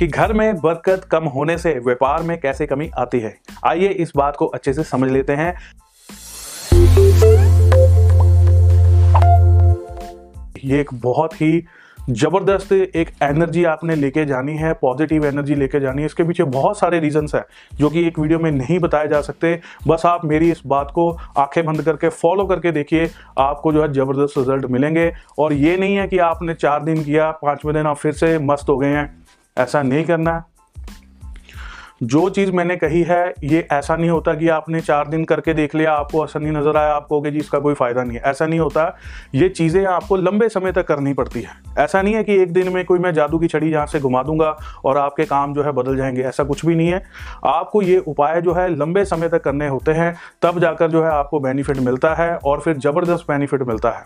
कि घर में बरकत कम होने से व्यापार में कैसे कमी आती है? आइए इस बात को अच्छे से समझ लेते हैं। ये एक बहुत ही ज़बरदस्त एक एनर्जी आपने लेके जानी है, पॉजिटिव एनर्जी लेके जानी है। इसके पीछे बहुत सारे रीजंस हैं, जो कि एक वीडियो में नहीं बताए जा सकते। बस आप मेरी इस बात को आँखें बंद करके फॉलो करके देखिए, आपको जो है ज़बरदस्त रिज़ल्ट मिलेंगे। और ये नहीं है कि आपने चार दिन किया, पाँचवें दिन आप फिर से मस्त हो गए हैं। ऐसा नहीं करना। है जो चीज़ मैंने कही है, ये ऐसा नहीं होता कि आपने चार दिन करके देख लिया, आपको असर नहीं नज़र आया आपको कि जी, इसका कोई फ़ायदा नहीं है। ऐसा नहीं होता। ये चीज़ें आपको लंबे समय तक करनी पड़ती है। ऐसा नहीं है कि एक दिन में कोई मैं जादू की छड़ी यहाँ से घुमा दूँगा और आपके काम जो है बदल जाएँगे। ऐसा कुछ भी नहीं है। आपको ये उपाय जो है लंबे समय तक करने होते हैं, तब जाकर जो है आपको बेनिफिट मिलता है और फिर ज़बरदस्त बेनिफिट मिलता है।